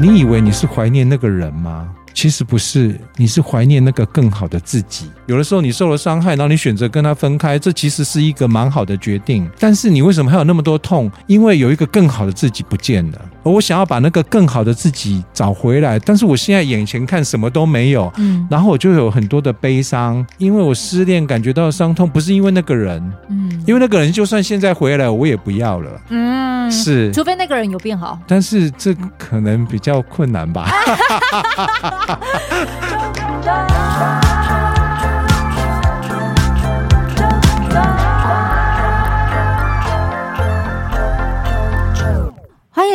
你以为你是怀念那个人吗？其实不是，你是怀念那个更好的自己。有的时候你受了伤害，然后你选择跟他分开，这其实是一个蛮好的决定。但是你为什么还有那么多痛？因为有一个更好的自己不见了，我想要把那个更好的自己找回来。但是我现在眼前看什么都没有，嗯，然后我就有很多的悲伤，因为我失恋感觉到伤痛，不是因为那个人，嗯，因为那个人就算现在回来，我也不要了，嗯，是，除非那个人有变好。但是这可能比较困难吧。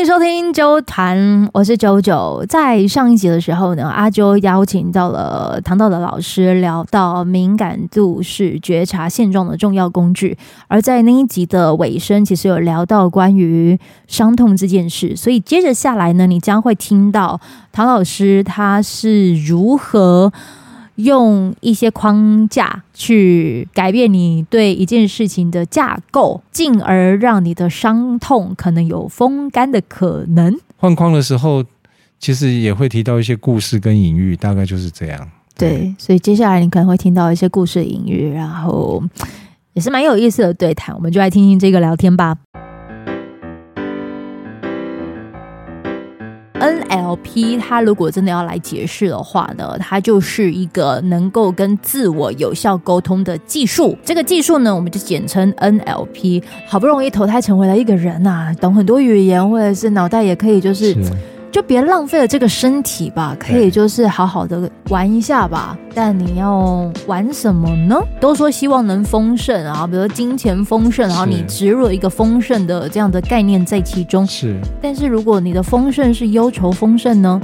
收听周团，我是九九。在上一集的时候呢，阿啾邀请到了唐道德老师，聊到敏感度是觉察现状的重要工具。而在那一集的尾声，其实有聊到关于伤痛这件事。所以接着下来呢，你将会听到唐老师他是如何。用一些框架去改变你对一件事情的架构，进而让你的伤痛可能有风干的可能。换框的时候，其实也会提到一些故事跟隐喻，大概就是这样。对，对，所以接下来你可能会听到一些故事隐喻，然后也是蛮有意思的对谈，我们就来听听这个聊天吧。NLP，它如果真的要来解释的话呢，它就是一个能够跟自我有效沟通的技术。这个技术呢，我们就简称 NLP。好不容易投胎成为了一个人啊，懂很多语言，或者是脑袋也可以就是。是就别浪费了这个身体吧，可以就是好好的玩一下吧。但你要玩什么呢？都说希望能丰盛啊，比如金钱丰盛，然后你植入了一个丰盛的这样的概念在其中。是，但是如果你的丰盛是忧愁丰盛呢？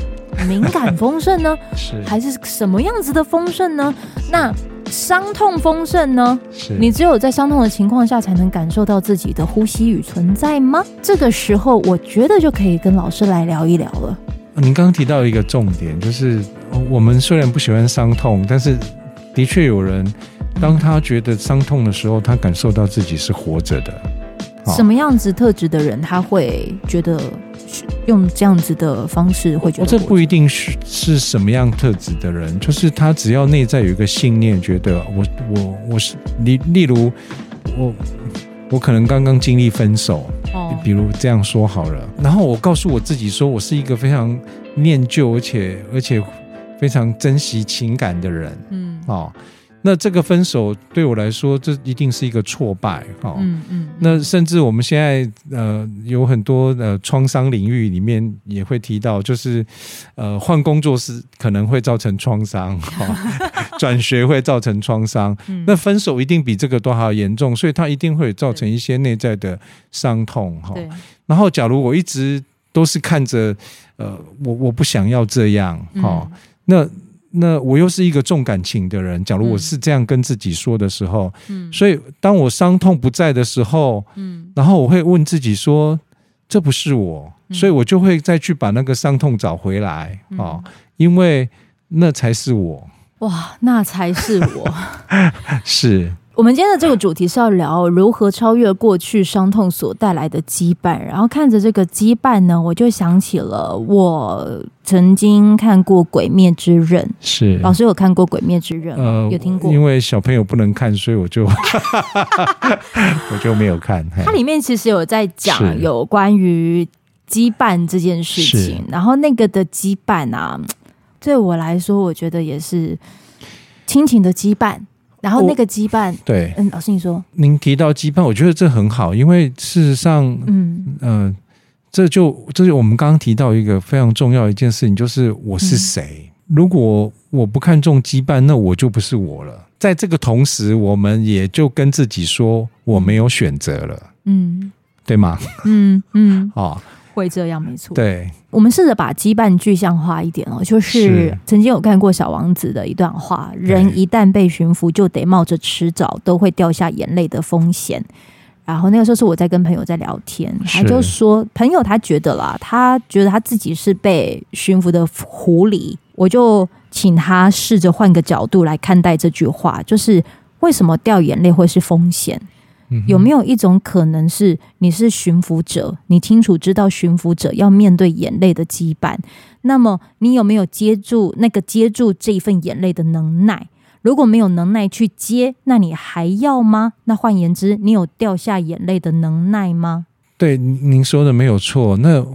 敏感丰盛呢？是，还是什么样子的丰盛呢？那。伤痛丰盛呢？是你只有在伤痛的情况下，才能感受到自己的呼吸与存在吗？这个时候，我觉得就可以跟老师来聊一聊了。您刚刚提到一个重点，就是我们虽然不喜欢伤痛，但是的确有人，当他觉得伤痛的时候，他感受到自己是活着的。什么样子特质的人，他会觉得？用这样子的方式会觉得，这不一定是是什么样特质的人，就是他只要内在有一个信念，觉得我我我是例例如我我可能刚刚经历分手，哦，比如这样说好了，然后我告诉我自己说，我是一个非常念旧而且而且非常珍惜情感的人，嗯，哦。那这个分手对我来说，这一定是一个挫败，哈、哦。嗯嗯。那甚至我们现在呃有很多呃创伤领域里面也会提到，就是呃换工作是可能会造成创伤，哈、哦，转学会造成创伤。嗯、那分手一定比这个都还要严重，所以它一定会造成一些内在的伤痛，哈。对。然后，假如我一直都是看着呃我我不想要这样，哈、那。那我又是一个重感情的人，假如我是这样跟自己说的时候，嗯，所以当我伤痛不在的时候，嗯，然后我会问自己说，这不是我，所以我就会再去把那个伤痛找回来。啊，哦，因为那才是我。哇，那才是我，是。我们今天的这个主题是要聊如何超越过去伤痛所带来的羁绊，然后看着这个羁绊呢，我就想起了我曾经看过《鬼灭之刃》，是老师有看过《鬼灭之刃》？呃，有听过？因为小朋友不能看，所以我就 我就没有看。它里面其实有在讲有关于羁绊这件事情，然后那个的羁绊啊，对我来说，我觉得也是亲情的羁绊。然后那个羁绊，对，嗯，老师你说，您提到羁绊，我觉得这很好，因为事实上，嗯嗯、呃，这就这就我们刚刚提到一个非常重要的一件事情，就是我是谁。嗯、如果我不看重羁绊，那我就不是我了。在这个同时，我们也就跟自己说，我没有选择了，嗯，对吗？嗯嗯，啊。会这样，没错。对，我们试着把羁绊具象化一点哦，就是曾经有看过《小王子》的一段话：人一旦被驯服，就得冒着迟早都会掉下眼泪的风险。然后那个时候是我在跟朋友在聊天，他就说，朋友他觉得啦，他觉得他自己是被驯服的狐狸。我就请他试着换个角度来看待这句话，就是为什么掉眼泪会是风险？嗯、有没有一种可能是你是驯服者，你清楚知道驯服者要面对眼泪的羁绊，那么你有没有接住那个接住这一份眼泪的能耐？如果没有能耐去接，那你还要吗？那换言之，你有掉下眼泪的能耐吗？对，您说的没有错。那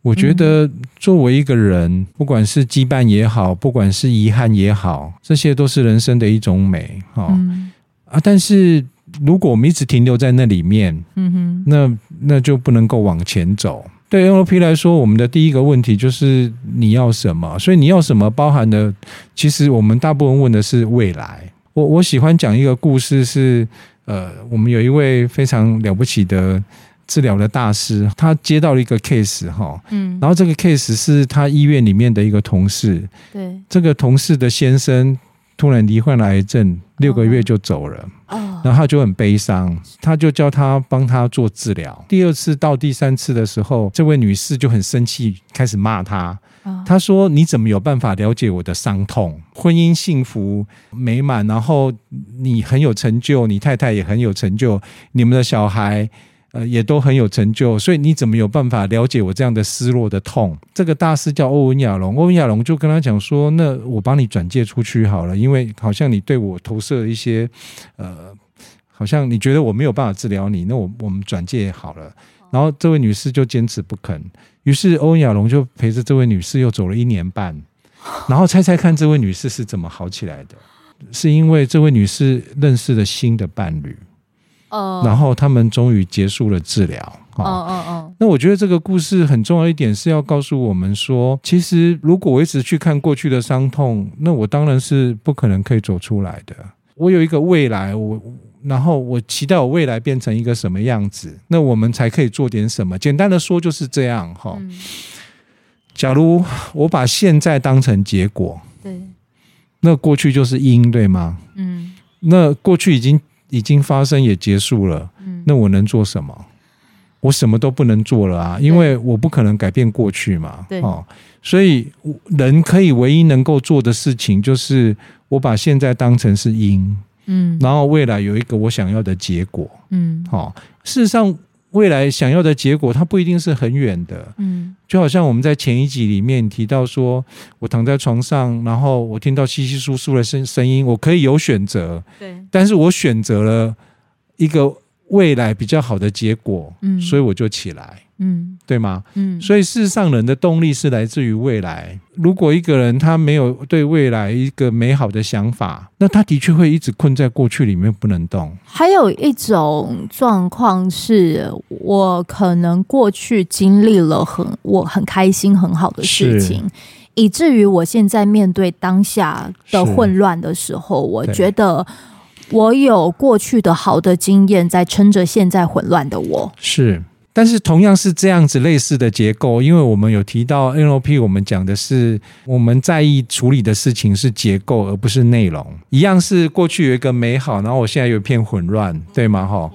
我觉得，作为一个人，嗯、不管是羁绊也好，不管是遗憾也好，这些都是人生的一种美。哈、嗯、啊！但是如果我们一直停留在那里面，嗯哼，那那就不能够往前走。对 NLP 来说，我们的第一个问题就是你要什么？所以你要什么包含的，其实我们大部分问的是未来。我我喜欢讲一个故事是，呃，我们有一位非常了不起的治疗的大师，他接到了一个 case 哈，嗯，然后这个 case 是他医院里面的一个同事，对，这个同事的先生突然罹患了癌症，六个月就走了。然后他就很悲伤，他就叫他帮他做治疗。第二次到第三次的时候，这位女士就很生气，开始骂他。他说：“你怎么有办法了解我的伤痛？婚姻幸福美满，然后你很有成就，你太太也很有成就，你们的小孩呃也都很有成就，所以你怎么有办法了解我这样的失落的痛？”这个大师叫欧文亚龙，欧文亚龙就跟他讲说：“那我帮你转介出去好了，因为好像你对我投射一些呃。”好像你觉得我没有办法治疗你，那我我们转介好了。然后这位女士就坚持不肯，于是欧文亚龙就陪着这位女士又走了一年半。然后猜猜看，这位女士是怎么好起来的？是因为这位女士认识了新的伴侣。哦。然后他们终于结束了治疗。哦哦哦。那我觉得这个故事很重要一点是要告诉我们说，其实如果我一直去看过去的伤痛，那我当然是不可能可以走出来的。我有一个未来，我。然后我期待我未来变成一个什么样子，那我们才可以做点什么。简单的说就是这样哈。假如我把现在当成结果，对，那过去就是因，对吗？嗯，那过去已经已经发生也结束了，嗯，那我能做什么？我什么都不能做了啊，因为我不可能改变过去嘛。对，哦，所以人可以唯一能够做的事情就是我把现在当成是因。嗯，然后未来有一个我想要的结果，嗯，好，事实上未来想要的结果它不一定是很远的，嗯，就好像我们在前一集里面提到说，我躺在床上，然后我听到稀稀疏疏的声声音，我可以有选择，对，但是我选择了一个未来比较好的结果，嗯，所以我就起来。嗯，对吗？嗯，所以事实上，人的动力是来自于未来。如果一个人他没有对未来一个美好的想法，那他的确会一直困在过去里面不能动。还有一种状况是，我可能过去经历了很我很开心很好的事情，以至于我现在面对当下的混乱的时候，我觉得我有过去的好的经验在撑着现在混乱的我。是。但是同样是这样子类似的结构，因为我们有提到 NLP，我们讲的是我们在意处理的事情是结构，而不是内容。一样是过去有一个美好，然后我现在有一片混乱，对吗？哈，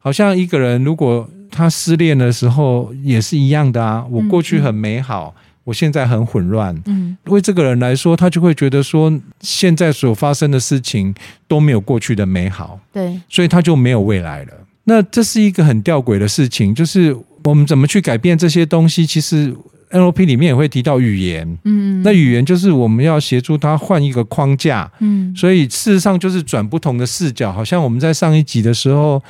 好像一个人如果他失恋的时候也是一样的啊。我过去很美好，我现在很混乱。嗯，为这个人来说，他就会觉得说，现在所发生的事情都没有过去的美好，对，所以他就没有未来了。那这是一个很吊诡的事情，就是我们怎么去改变这些东西？其实 NLP 里面也会提到语言，嗯，那语言就是我们要协助他换一个框架，嗯，所以事实上就是转不同的视角。好像我们在上一集的时候，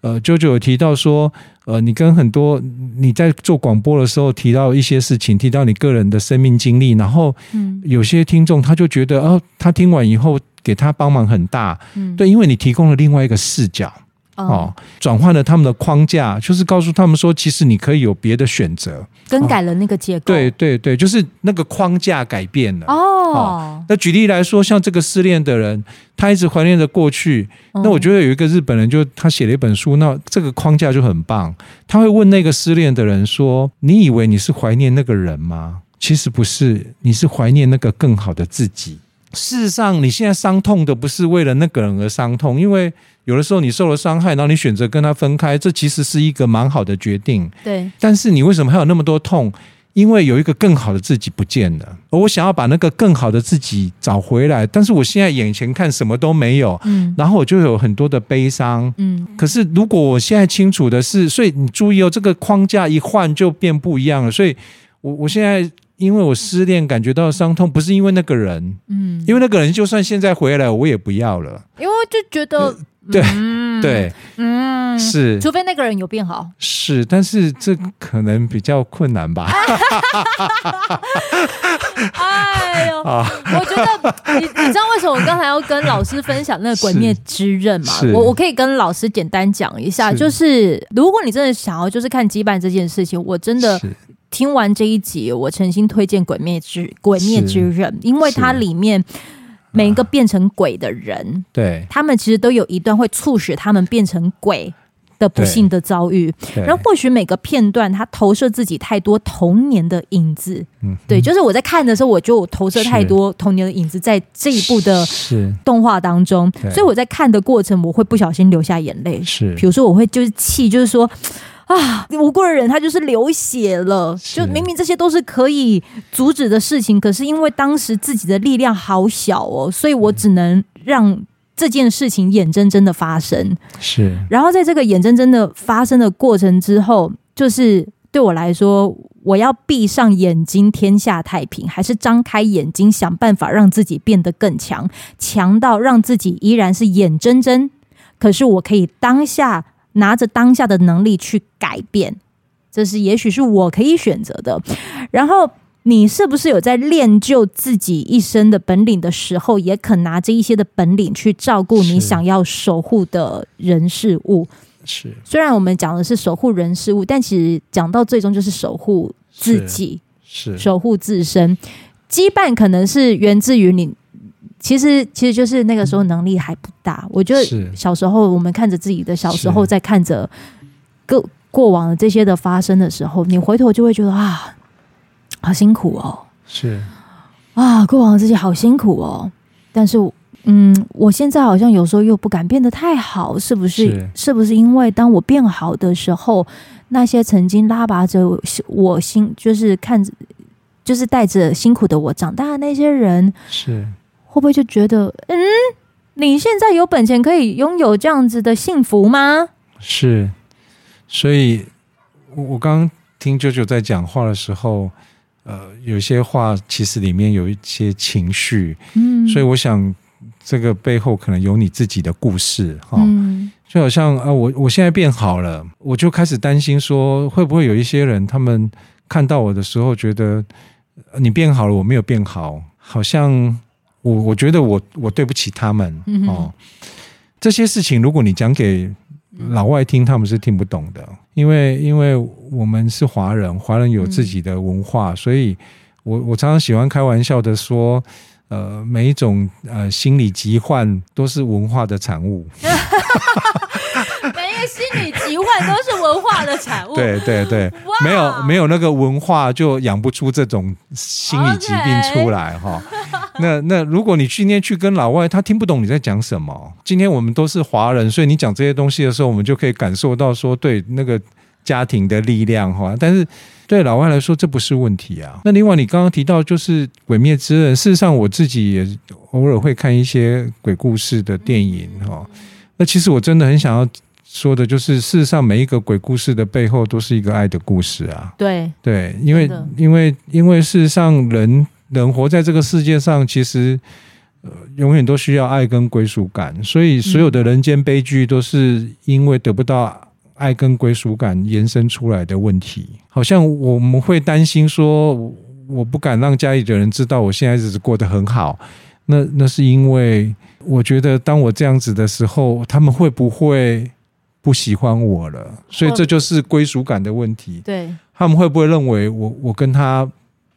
呃，JoJo 有提到说，呃，你跟很多你在做广播的时候提到一些事情，提到你个人的生命经历，然后，嗯，有些听众他就觉得，哦，他听完以后给他帮忙很大，嗯，对，因为你提供了另外一个视角。哦，转换了他们的框架，就是告诉他们说，其实你可以有别的选择，更改了那个结构。对对对，就是那个框架改变了。哦，那举例来说，像这个失恋的人，他一直怀念着过去。那我觉得有一个日本人，就他写了一本书，那这个框架就很棒。他会问那个失恋的人说：“你以为你是怀念那个人吗？其实不是，你是怀念那个更好的自己。事实上，你现在伤痛的不是为了那个人而伤痛，因为。”有的时候你受了伤害，然后你选择跟他分开，这其实是一个蛮好的决定。对。但是你为什么还有那么多痛？因为有一个更好的自己不见了，而我想要把那个更好的自己找回来，但是我现在眼前看什么都没有，嗯，然后我就有很多的悲伤，嗯。可是如果我现在清楚的是，所以你注意哦，这个框架一换就变不一样了。所以我我现在因为我失恋感觉到伤痛，不是因为那个人，嗯，因为那个人就算现在回来，我也不要了，因为就觉得。呃对、嗯、对，嗯，是，除非那个人有变好，是，但是这可能比较困难吧。哎呦，我觉得你你知道为什么我刚才要跟老师分享那个《鬼灭之刃》吗？我我可以跟老师简单讲一下，就是如果你真的想要就是看羁绊这件事情，我真的听完这一集，我诚心推荐《鬼灭之鬼灭之刃》，因为它里面。每一个变成鬼的人，对，他们其实都有一段会促使他们变成鬼的不幸的遭遇。然后或许每个片段，他投射自己太多童年的影子。嗯，对，就是我在看的时候，我就投射太多童年的影子在这一部的动画当中，所以我在看的过程，我会不小心流下眼泪。是，比如说我会就是气，就是说。啊，无辜的人他就是流血了，就明明这些都是可以阻止的事情，可是因为当时自己的力量好小哦，所以我只能让这件事情眼睁睁的发生。是，然后在这个眼睁睁的发生的过程之后，就是对我来说，我要闭上眼睛天下太平，还是张开眼睛想办法让自己变得更强，强到让自己依然是眼睁睁，可是我可以当下。拿着当下的能力去改变，这是也许是我可以选择的。然后，你是不是有在练就自己一生的本领的时候，也肯拿着一些的本领去照顾你想要守护的人事物？是。虽然我们讲的是守护人事物，但其实讲到最终就是守护自己，是，是守护自身。羁绊可能是源自于你。其实，其实就是那个时候能力还不大。我觉得小时候，我们看着自己的小时候，在看着过过往的这些的发生的时候，你回头就会觉得啊，好辛苦哦。是啊，过往的自己好辛苦哦。但是，嗯，我现在好像有时候又不敢变得太好，是不是？是，是不是因为当我变好的时候，那些曾经拉拔着我心，就是看着，就是带着辛苦的我长大的那些人，是。会不会就觉得，嗯，你现在有本钱可以拥有这样子的幸福吗？是，所以，我我刚刚听舅舅在讲话的时候，呃，有些话其实里面有一些情绪，嗯，所以我想这个背后可能有你自己的故事，哈、嗯，就好像啊、呃，我我现在变好了，我就开始担心说，会不会有一些人他们看到我的时候觉得你变好了，我没有变好，好像。我我觉得我我对不起他们、嗯、哦，这些事情如果你讲给老外听，他们是听不懂的，因为因为我们是华人，华人有自己的文化，嗯、所以我我常常喜欢开玩笑的说，呃，每一种呃心理疾患都是文化的产物。每一个心理疾患都是文化的产物。对对对，没有没有那个文化，就养不出这种心理疾病出来哈。那那如果你今天去跟老外，他听不懂你在讲什么。今天我们都是华人，所以你讲这些东西的时候，我们就可以感受到说，对那个家庭的力量哈。但是对老外来说，这不是问题啊。那另外，你刚刚提到就是《鬼灭之刃》，事实上我自己也偶尔会看一些鬼故事的电影哈。那其实我真的很想要。说的就是，事实上每一个鬼故事的背后都是一个爱的故事啊。对对，因为因为因为事实上人人活在这个世界上，其实呃永远都需要爱跟归属感，所以所有的人间悲剧都是因为得不到爱跟归属感延伸出来的问题。好像我们会担心说，我不敢让家里的人知道我现在日子过得很好，那那是因为我觉得当我这样子的时候，他们会不会？不喜欢我了，所以这就是归属感的问题。对，他们会不会认为我我跟他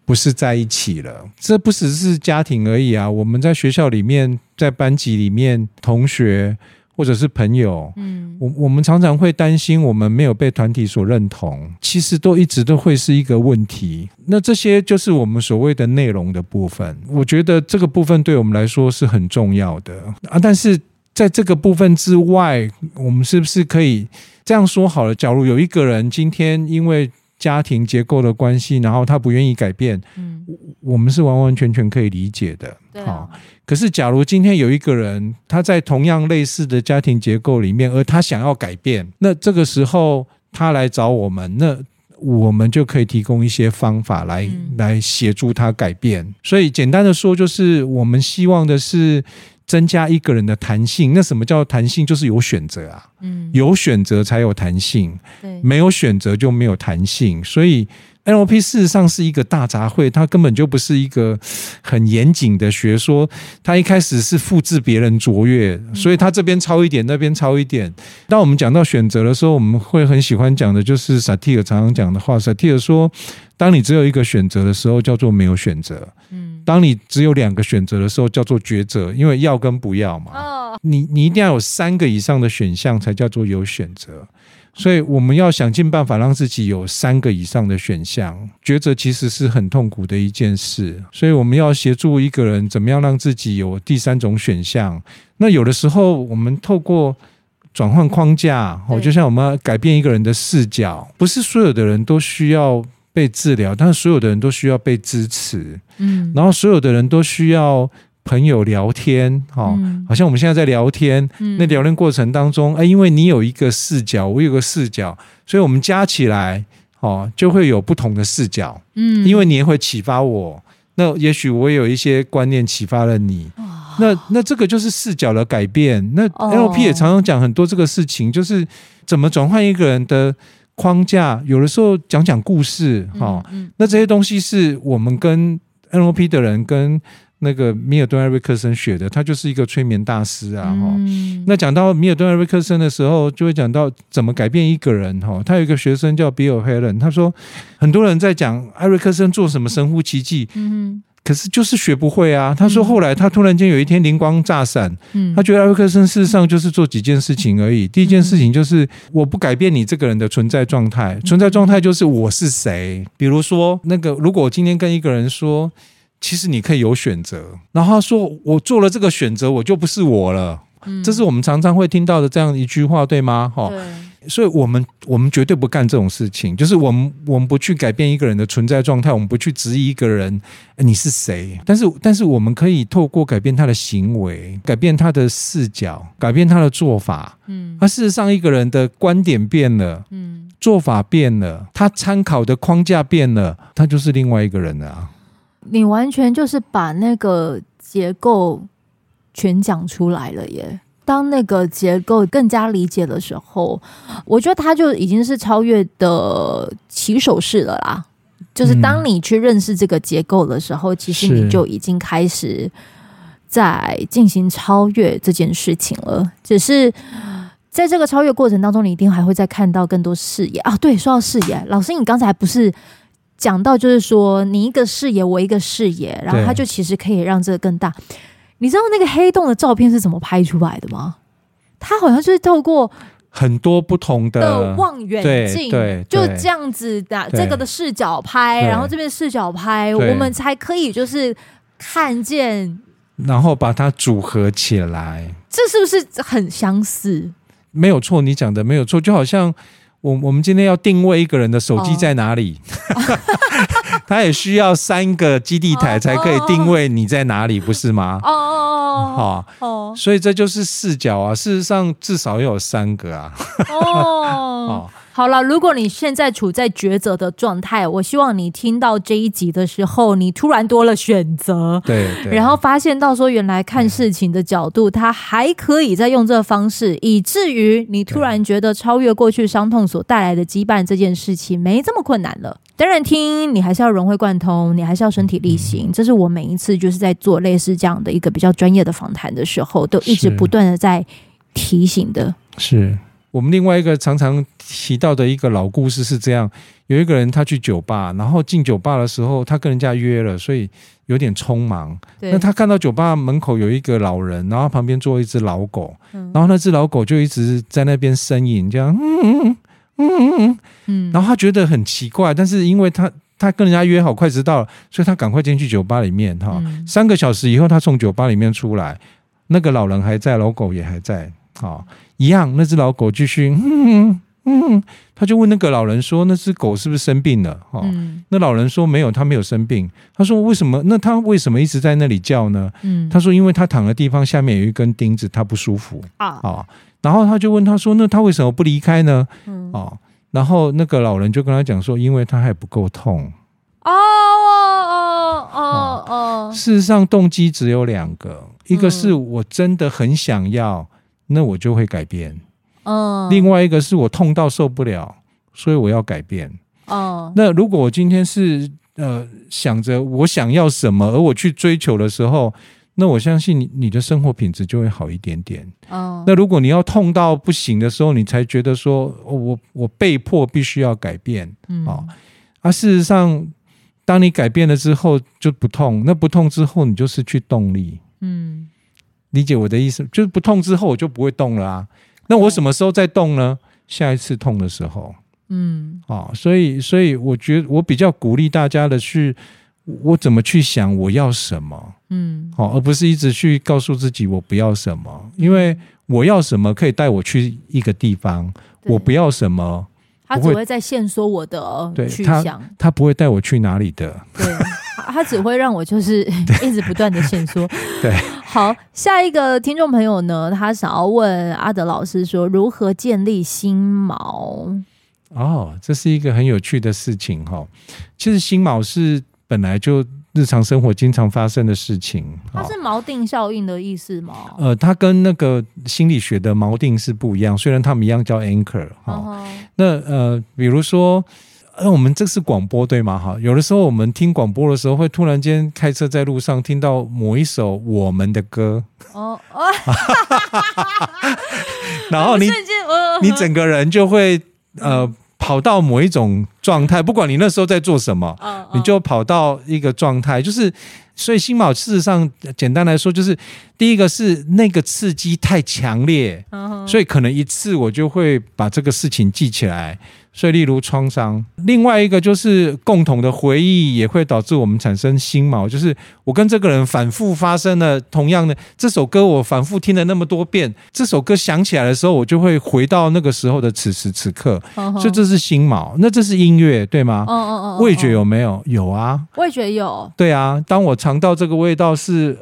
不是在一起了？这不只是家庭而已啊！我们在学校里面，在班级里面，同学或者是朋友，嗯，我我们常常会担心我们没有被团体所认同，其实都一直都会是一个问题。那这些就是我们所谓的内容的部分。我觉得这个部分对我们来说是很重要的啊，但是。在这个部分之外，我们是不是可以这样说好了？假如有一个人今天因为家庭结构的关系，然后他不愿意改变，嗯，我们是完完全全可以理解的。好啊。可是假如今天有一个人他在同样类似的家庭结构里面，而他想要改变，那这个时候他来找我们，那我们就可以提供一些方法来来协助他改变。所以简单的说，就是我们希望的是。增加一个人的弹性，那什么叫弹性？就是有选择啊，嗯，有选择才有弹性，对，没有选择就没有弹性，所以。NLP 事实上是一个大杂烩，它根本就不是一个很严谨的学说。它一开始是复制别人卓越，所以它这边抄一点，那边抄一点。当我们讲到选择的时候，我们会很喜欢讲的就是萨提尔常常讲的话。萨提尔说：“当你只有一个选择的时候，叫做没有选择；嗯，当你只有两个选择的时候，叫做抉择。因为要跟不要嘛，你你一定要有三个以上的选项，才叫做有选择。”所以我们要想尽办法让自己有三个以上的选项，抉择其实是很痛苦的一件事。所以我们要协助一个人怎么样让自己有第三种选项。那有的时候我们透过转换框架，哦，就像我们要改变一个人的视角，不是所有的人都需要被治疗，但是所有的人都需要被支持。嗯，然后所有的人都需要。朋友聊天，哈，好像我们现在在聊天。那聊天过程当中，哎，因为你有一个视角，我有个视角，所以我们加起来，哦，就会有不同的视角。嗯，因为你也会启发我，那也许我也有一些观念启发了你。那那这个就是视角的改变。那 NLP 也常常讲很多这个事情，就是怎么转换一个人的框架。有的时候讲讲故事，哈，那这些东西是我们跟 NLP 的人跟。那个米尔顿·艾瑞克森学的，他就是一个催眠大师啊！哈、嗯，那讲到米尔顿·艾瑞克森的时候，就会讲到怎么改变一个人。哈，他有一个学生叫比尔·海伦，他说很多人在讲艾瑞克森做什么神乎其技，嗯，可是就是学不会啊。他说后来他突然间有一天灵光乍闪，嗯，他觉得艾瑞克森事实上就是做几件事情而已。第一件事情就是我不改变你这个人的存在状态，存在状态就是我是谁。比如说那个，如果我今天跟一个人说。其实你可以有选择，然后他说：“我做了这个选择，我就不是我了。”嗯，这是我们常常会听到的这样一句话，对吗？哈，对。所以我们我们绝对不干这种事情，就是我们我们不去改变一个人的存在状态，我们不去质疑一个人你是谁。但是但是我们可以透过改变他的行为，改变他的视角，改变他的做法。嗯，而事实上，一个人的观点变了，嗯，做法变了，他参考的框架变了，他就是另外一个人了啊。你完全就是把那个结构全讲出来了耶！当那个结构更加理解的时候，我觉得它就已经是超越的起手式了啦。就是当你去认识这个结构的时候，其实你就已经开始在进行超越这件事情了。只是在这个超越过程当中，你一定还会再看到更多视野啊！对，说到视野，老师，你刚才不是？讲到就是说，你一个视野，我一个视野，然后它就其实可以让这个更大。你知道那个黑洞的照片是怎么拍出来的吗？它好像就是透过很多不同的望远镜，对，就这样子的这个的视角拍，然后这边视角拍，我们才可以就是看见，然后把它组合起来。这是不是很相似？没有错，你讲的没有错，就好像。我我们今天要定位一个人的手机在哪里，oh. 他也需要三个基地台才可以定位你在哪里，不是吗？哦哦哦，好，所以这就是视角啊。事实上，至少要有三个啊。哦。Oh. 好了，如果你现在处在抉择的状态，我希望你听到这一集的时候，你突然多了选择，对，对，然后发现到说原来看事情的角度，他还可以再用这个方式，以至于你突然觉得超越过去伤痛所带来的羁绊这件事情没这么困难了。当然，听你还是要融会贯通，你还是要身体力行。这是我每一次就是在做类似这样的一个比较专业的访谈的时候，都一直不断的在提醒的。是。我们另外一个常常提到的一个老故事是这样：有一个人他去酒吧，然后进酒吧的时候，他跟人家约了，所以有点匆忙。那他看到酒吧门口有一个老人，然后旁边坐一只老狗，嗯、然后那只老狗就一直在那边呻吟，这样嗯嗯嗯嗯。嗯，然后他觉得很奇怪，但是因为他他跟人家约好快迟到了，所以他赶快进去酒吧里面哈。嗯、三个小时以后，他从酒吧里面出来，那个老人还在，老狗也还在，好。一样，那只老狗继续，嗯嗯，他就问那个老人说：“那只狗是不是生病了？”哈、嗯，那老人说：“没有，它没有生病。”他说：“为什么？那它为什么一直在那里叫呢？”嗯，他说：“因为它躺的地方下面有一根钉子，它不舒服啊。”啊，然后他就问他说：“那它为什么不离开呢？”嗯，啊，然后那个老人就跟他讲说：“因为它还不够痛。”哦哦哦哦，事实上动机只有两个，一个是我真的很想要，那我就会改变。嗯，另外一个是我痛到受不了，所以我要改变。哦，那如果我今天是呃想着我想要什么，而我去追求的时候，那我相信你你的生活品质就会好一点点。哦，那如果你要痛到不行的时候，你才觉得说我我被迫必须要改变。嗯，啊，啊，事实上，当你改变了之后就不痛，那不痛之后你就失去动力。嗯，理解我的意思，就是不痛之后我就不会动了啊。那我什么时候再动呢？下一次痛的时候，嗯，啊，所以，所以我觉得我比较鼓励大家的是，我怎么去想我要什么，嗯，好，而不是一直去告诉自己我不要什么，因为我要什么可以带我去一个地方，我不要什么，他只会在限缩我的去想，他，他不会带我去哪里的，对。他只会让我就是 一直不断的限缩。对，好，下一个听众朋友呢，他想要问阿德老师说，如何建立心锚？哦，这是一个很有趣的事情哈。其实心锚是本来就日常生活经常发生的事情。它是锚定效应的意思吗？呃，它跟那个心理学的锚定是不一样，虽然他们一样叫 anchor 哈。Uh-huh. 那呃，比如说。那我们这是广播对吗？哈，有的时候我们听广播的时候，会突然间开车在路上听到某一首我们的歌，哦哦，然后你你整个人就会呃跑到某一种状态，不管你那时候在做什么，你就跑到一个状态，就是所以心锚事实上简单来说，就是第一个是那个刺激太强烈，所以可能一次我就会把这个事情记起来。所以，例如创伤，另外一个就是共同的回忆也会导致我们产生心锚。就是我跟这个人反复发生了同样的这首歌，我反复听了那么多遍，这首歌响起来的时候，我就会回到那个时候的此时此刻。所以这是心锚，那这是音乐，对吗？嗯嗯嗯。味觉有没有？有啊。味觉有。对啊，当我尝到这个味道是。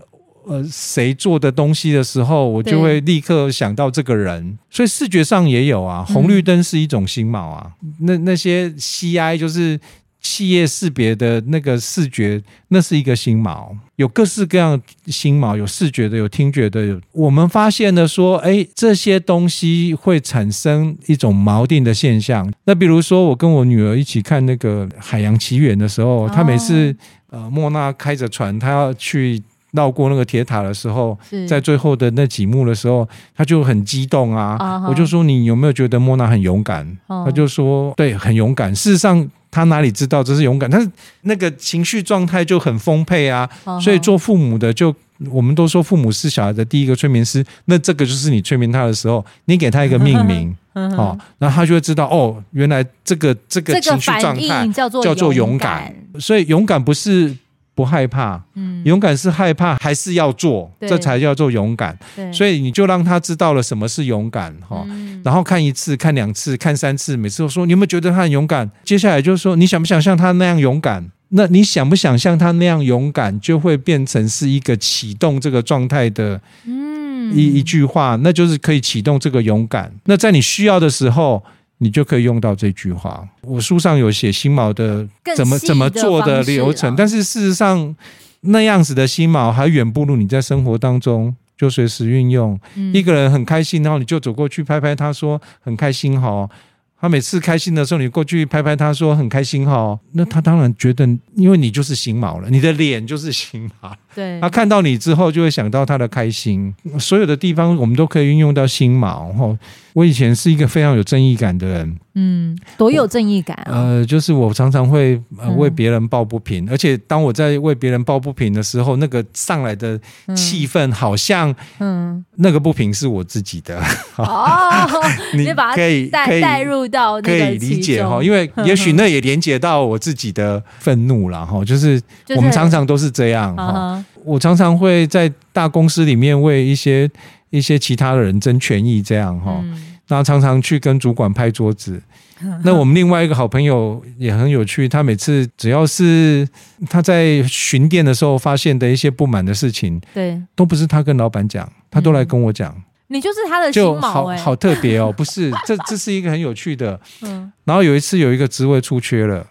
呃，谁做的东西的时候，我就会立刻想到这个人，所以视觉上也有啊。红绿灯是一种新锚啊，嗯、那那些 CI 就是企业识别的那个视觉，那是一个新锚。有各式各样的心锚，有视觉的，有听觉的。有我们发现了说，哎，这些东西会产生一种锚定的现象。那比如说，我跟我女儿一起看那个《海洋奇缘》的时候，她每次呃，莫娜开着船，她要去。绕过那个铁塔的时候，在最后的那几幕的时候，他就很激动啊！我就说，你有没有觉得莫娜很勇敢？他就说对，很勇敢。事实上，他哪里知道这是勇敢？他是那个情绪状态就很丰沛啊！所以做父母的就，我们都说父母是小孩的第一个催眠师。那这个就是你催眠他的时候，你给他一个命名，哦，那他就会知道哦，原来这个这个情绪状态叫做叫做勇敢。所以勇敢不是。不害怕，嗯，勇敢是害怕还是要做，这才叫做勇敢。所以你就让他知道了什么是勇敢，哈、嗯，然后看一次、看两次、看三次，每次都说你有没有觉得他很勇敢？接下来就是说你想不想像他那样勇敢？那你想不想像他那样勇敢，就会变成是一个启动这个状态的，嗯，一一句话，那就是可以启动这个勇敢。那在你需要的时候。你就可以用到这句话。我书上有写新毛的怎么怎么做的流程，但是事实上那样子的新毛还远不如你在生活当中就随时运用。一个人很开心，然后你就走过去拍拍他说很开心哈。他每次开心的时候，你过去拍拍他说很开心哈。那他当然觉得，因为你就是心毛了，你的脸就是心锚。对，他看到你之后就会想到他的开心。所有的地方我们都可以运用到心锚哈。我以前是一个非常有正义感的人，嗯，多有正义感啊！呃，就是我常常会呃为别人抱不平，嗯，而且当我在为别人抱不平的时候，那个上来的气氛好像，嗯，那个不平是我自己的。嗯、哦，你把它可以带带入到可以理解哈，因为 也许那也连接到我自己的愤怒了哈，就是我们常常都是这样哈。我常常会在大公司里面为一些。一些其他的人争权益，这样哈，然后常常去跟主管拍桌子。那我们另外一个好朋友也很有趣，他每次只要是他在巡店的时候发现的一些不满的事情，对，都不是他跟老板讲，他都来跟我讲。嗯、你就是他的心锚、欸，好好特别哦，不是，这这是一个很有趣的。嗯，然后有一次有一个职位出缺了，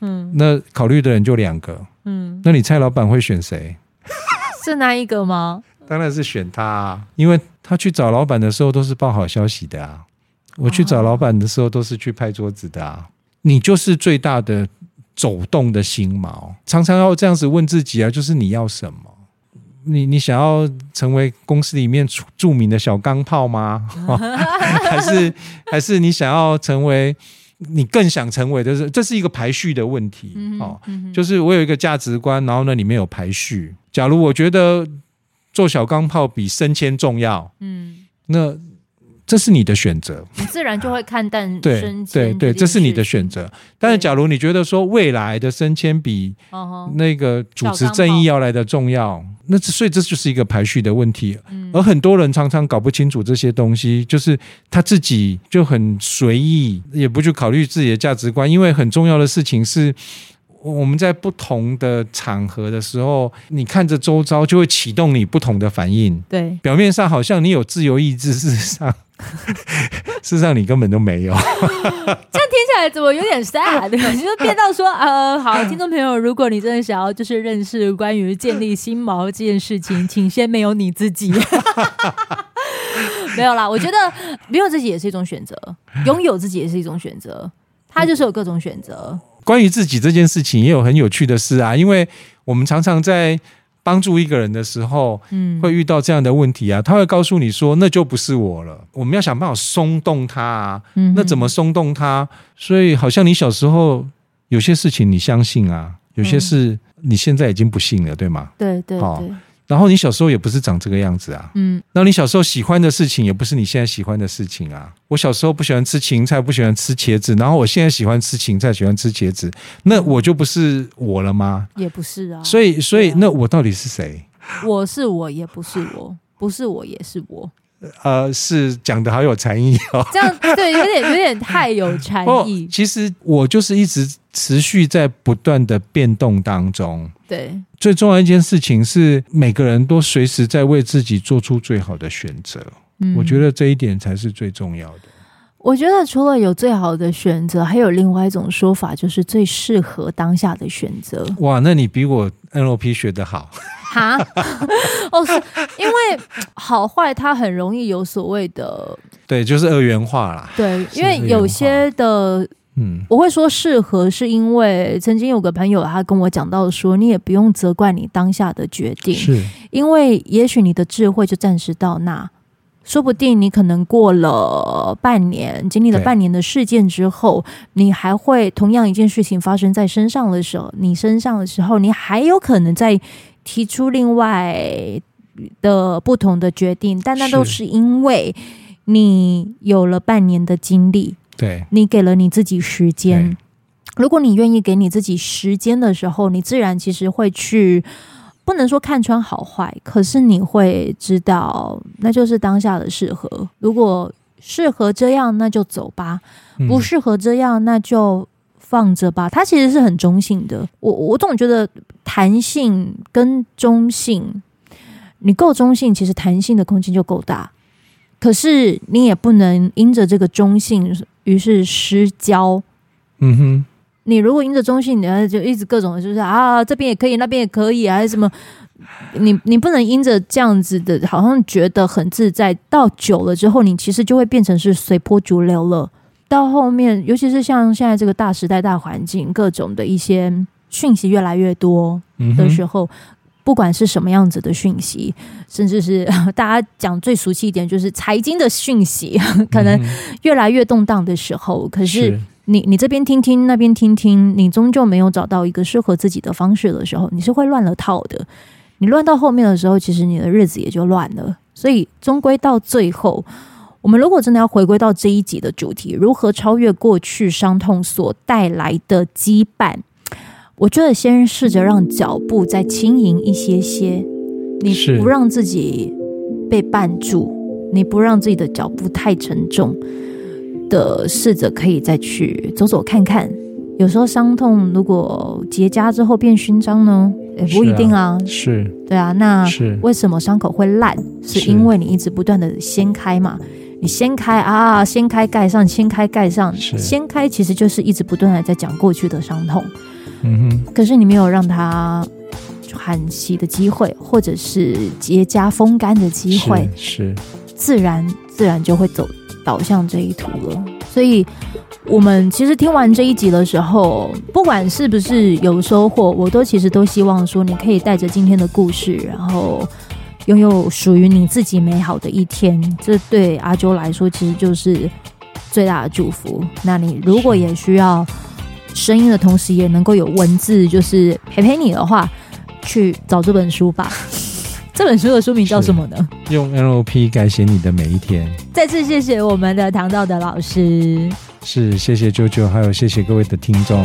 嗯，那考虑的人就两个，嗯，那你猜老板会选谁？是那一个吗？当然是选他啊，因为他去找老板的时候都是报好消息的啊。我去找老板的时候都是去拍桌子的啊。你就是最大的走动的心锚，常常要这样子问自己啊，就是你要什么？你你想要成为公司里面著名的小钢炮吗？还是还是你想要成为你更想成为的是？这是一个排序的问题哦。就是我有一个价值观，然后呢里面有排序。假如我觉得做小钢炮比升迁重要，嗯，那。这是你的选择，你自然就会看淡对对对，这是你的选择。但是，假如你觉得说未来的升迁比那个主持正义要来的重要，那所以这就是一个排序的问题。而很多人常常搞不清楚这些东西，就是他自己就很随意，也不去考虑自己的价值观。因为很重要的事情是，我们在不同的场合的时候，你看着周遭就会启动你不同的反应。对，表面上好像你有自由意志，事实上。事实上，你根本都没有。这样听起来怎么有点 sad？就是变到说，呃，好，听众朋友，如果你真的想要就是认识关于建立心锚这件事情，请先没有你自己。没有啦，我觉得没有自己也是一种选择，拥有自己也是一种选择。它就是有各种选择。关于自己这件事情，也有很有趣的事啊，因为我们常常在。帮助一个人的时候，嗯，会遇到这样的问题啊，他会告诉你说，那就不是我了。我们要想办法松动他啊，嗯，那怎么松动他？所以好像你小时候有些事情你相信啊，有些事你现在已经不信了，对吗？对对对。然后你小时候也不是长这个样子啊，嗯，那你小时候喜欢的事情也不是你现在喜欢的事情啊。我小时候不喜欢吃芹菜，不喜欢吃茄子，然后我现在喜欢吃芹菜，喜欢吃茄子，那我就不是我了吗？也不是啊。所以，所以那我到底是谁？我是我，也不是我，不是我，也是我。呃，是讲的好有禅意哦。这样对，有点有点太有禅意。其实我就是一直持续在不断的变动当中。对，最重要一件事情是，每个人都随时在为自己做出最好的选择。嗯，我觉得这一点才是最重要的。我觉得除了有最好的选择，还有另外一种说法，就是最适合当下的选择。哇，那你比我 NLP 学的好哈？哦，是因为好坏它很容易有所谓的，对，就是二元化啦。对，因为有些的。嗯，我会说适合，是因为曾经有个朋友他跟我讲到说，你也不用责怪你当下的决定，是因为也许你的智慧就暂时到那，说不定你可能过了半年，经历了半年的事件之后，你还会同样一件事情发生在身上的时候，你身上的时候，你还有可能再提出另外的不同的决定，但那都是因为你有了半年的经历。对，你给了你自己时间，如果你愿意给你自己时间的时候，你自然其实会去，不能说看穿好坏，可是你会知道，那就是当下的适合。如果适合这样，那就走吧；不适合这样，那就放着吧。它其实是很中性的。我我总觉得弹性跟中性，你够中性，其实弹性的空间就够大。可是你也不能因着这个中性。于是失焦，嗯哼，你如果因着中性，你就一直各种就是啊，这边也可以，那边也可以，还是什么？你你不能因着这样子的，好像觉得很自在，到久了之后，你其实就会变成是随波逐流了。到后面，尤其是像现在这个大时代、大环境，各种的一些讯息越来越多的时候。不管是什么样子的讯息，甚至是大家讲最熟悉一点，就是财经的讯息，可能越来越动荡的时候，可是你你这边听听，那边听听，你终究没有找到一个适合自己的方式的时候，你是会乱了套的。你乱到后面的时候，其实你的日子也就乱了。所以终归到最后，我们如果真的要回归到这一集的主题，如何超越过去伤痛所带来的羁绊？我觉得先试着让脚步再轻盈一些些，你不让自己被绊住，你不让自己的脚步太沉重的，试着可以再去走走看看。有时候伤痛如果结痂之后变勋章呢？也不一定啊。是，对啊。那为什么伤口会烂？是因为你一直不断的掀开嘛。你掀开啊，掀开盖上，掀开盖上，掀开其实就是一直不断的在讲过去的伤痛。嗯哼。可是你没有让它喘息的机会，或者是结痂风干的机会，是，是自然自然就会走导向这一途了。所以。我们其实听完这一集的时候，不管是不是有收获，我都其实都希望说，你可以带着今天的故事，然后拥有属于你自己美好的一天。这对阿啾来说，其实就是最大的祝福。那你如果也需要声音的同时，也能够有文字，就是陪陪你的话，去找这本书吧。这本书的书名叫什么呢？用 NLP 改写你的每一天。再次谢谢我们的唐道德老师。是，谢谢舅舅，还有谢谢各位的听众。